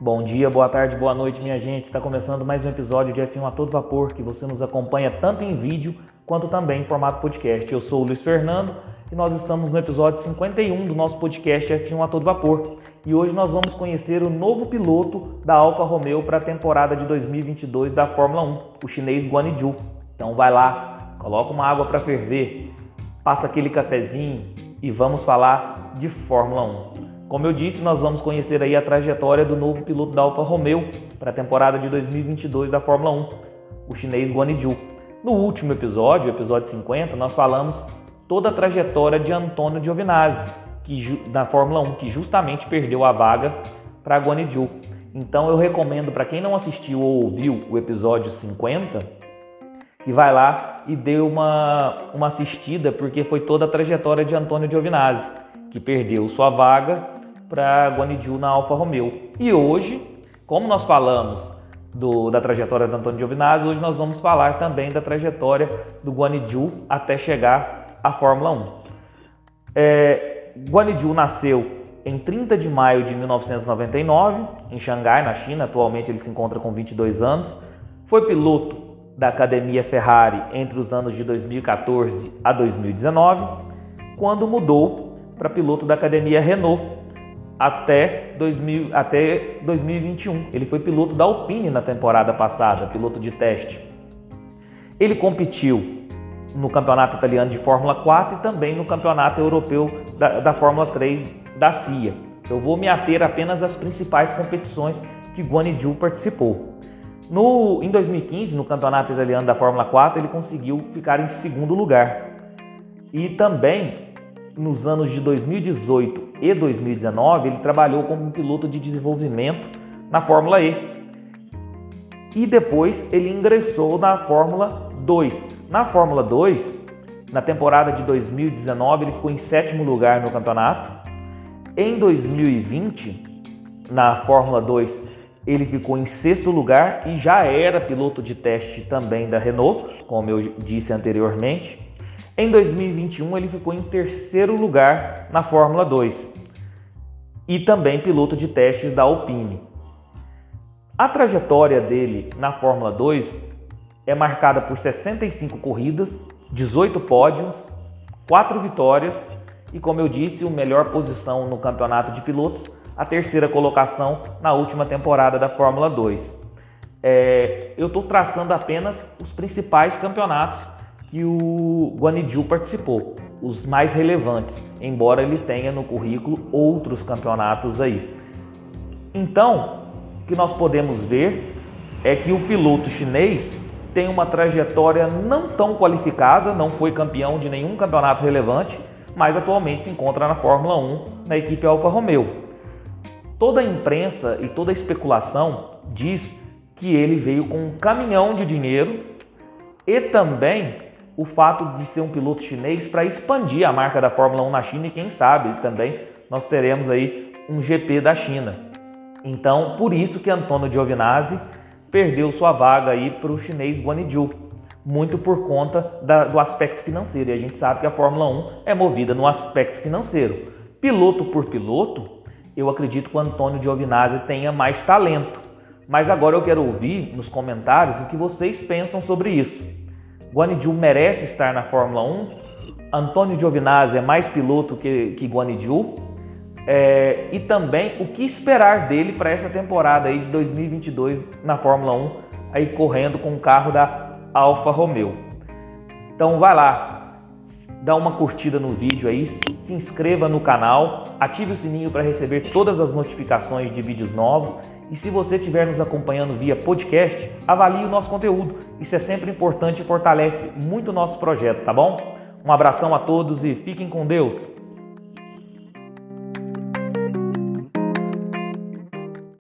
Bom dia, boa tarde, boa noite, minha gente. Está começando mais um episódio de F1 a todo vapor que você nos acompanha tanto em vídeo quanto também em formato podcast. Eu sou o Luiz Fernando e nós estamos no episódio 51 do nosso podcast F1 a todo vapor. E hoje nós vamos conhecer o novo piloto da Alfa Romeo para a temporada de 2022 da Fórmula 1, o chinês Guan Yu. Então vai lá, coloca uma água para ferver, passa aquele cafezinho e vamos falar de Fórmula 1. Como eu disse, nós vamos conhecer aí a trajetória do novo piloto da Alfa Romeo para a temporada de 2022 da Fórmula 1, o chinês Guan Yu. No último episódio, episódio 50, nós falamos toda a trajetória de Antônio Giovinazzi, que, na Fórmula 1, que justamente perdeu a vaga para Guan Yu. Então eu recomendo para quem não assistiu ou ouviu o episódio 50, que vai lá e dê uma, uma assistida, porque foi toda a trajetória de Antônio Giovinazzi, que perdeu sua vaga para Guanaju na Alfa Romeo. E hoje, como nós falamos do, da trajetória do Antônio Giovinazzi, hoje nós vamos falar também da trajetória do Guanaju até chegar à Fórmula 1. É, Guanaju nasceu em 30 de maio de 1999 em Xangai, na China. Atualmente ele se encontra com 22 anos. Foi piloto da Academia Ferrari entre os anos de 2014 a 2019, quando mudou para piloto da Academia Renault até, 2000, até 2021. Ele foi piloto da Alpine na temporada passada, piloto de teste. Ele competiu no Campeonato Italiano de Fórmula 4 e também no Campeonato Europeu da, da Fórmula 3 da FIA. Eu vou me ater apenas às principais competições que Guan Yu participou. No, em 2015, no Campeonato Italiano da Fórmula 4, ele conseguiu ficar em segundo lugar. E também nos anos de 2018 e 2019, ele trabalhou como piloto de desenvolvimento na Fórmula E. E depois ele ingressou na Fórmula 2. Na Fórmula 2, na temporada de 2019, ele ficou em sétimo lugar no campeonato. Em 2020, na Fórmula 2, ele ficou em sexto lugar e já era piloto de teste também da Renault, como eu disse anteriormente. Em 2021, ele ficou em terceiro lugar na Fórmula 2 e também piloto de testes da Alpine. A trajetória dele na Fórmula 2 é marcada por 65 corridas, 18 pódios, 4 vitórias e, como eu disse, a melhor posição no campeonato de pilotos, a terceira colocação na última temporada da Fórmula 2. É, eu estou traçando apenas os principais campeonatos que o Guaniju participou, os mais relevantes, embora ele tenha no currículo outros campeonatos aí. Então, o que nós podemos ver é que o piloto chinês tem uma trajetória não tão qualificada, não foi campeão de nenhum campeonato relevante, mas atualmente se encontra na Fórmula 1 na equipe Alfa Romeo. Toda a imprensa e toda a especulação diz que ele veio com um caminhão de dinheiro e também o fato de ser um piloto chinês para expandir a marca da Fórmula 1 na China e quem sabe também nós teremos aí um GP da China. Então, por isso que Antônio Giovinazzi perdeu sua vaga aí para o chinês Guan Yu, muito por conta da, do aspecto financeiro. E a gente sabe que a Fórmula 1 é movida no aspecto financeiro. Piloto por piloto, eu acredito que o Antônio Giovinazzi tenha mais talento. Mas agora eu quero ouvir nos comentários o que vocês pensam sobre isso. Guanaju merece estar na Fórmula 1. Antônio Giovinazzi é mais piloto que, que Guanaju. É, e também o que esperar dele para essa temporada aí de 2022 na Fórmula 1, aí correndo com o carro da Alfa Romeo. Então vai lá, dá uma curtida no vídeo aí, se inscreva no canal, ative o sininho para receber todas as notificações de vídeos novos e se você estiver nos acompanhando via podcast, avalie o nosso conteúdo. Isso é sempre importante e fortalece muito o nosso projeto, tá bom? Um abração a todos e fiquem com Deus.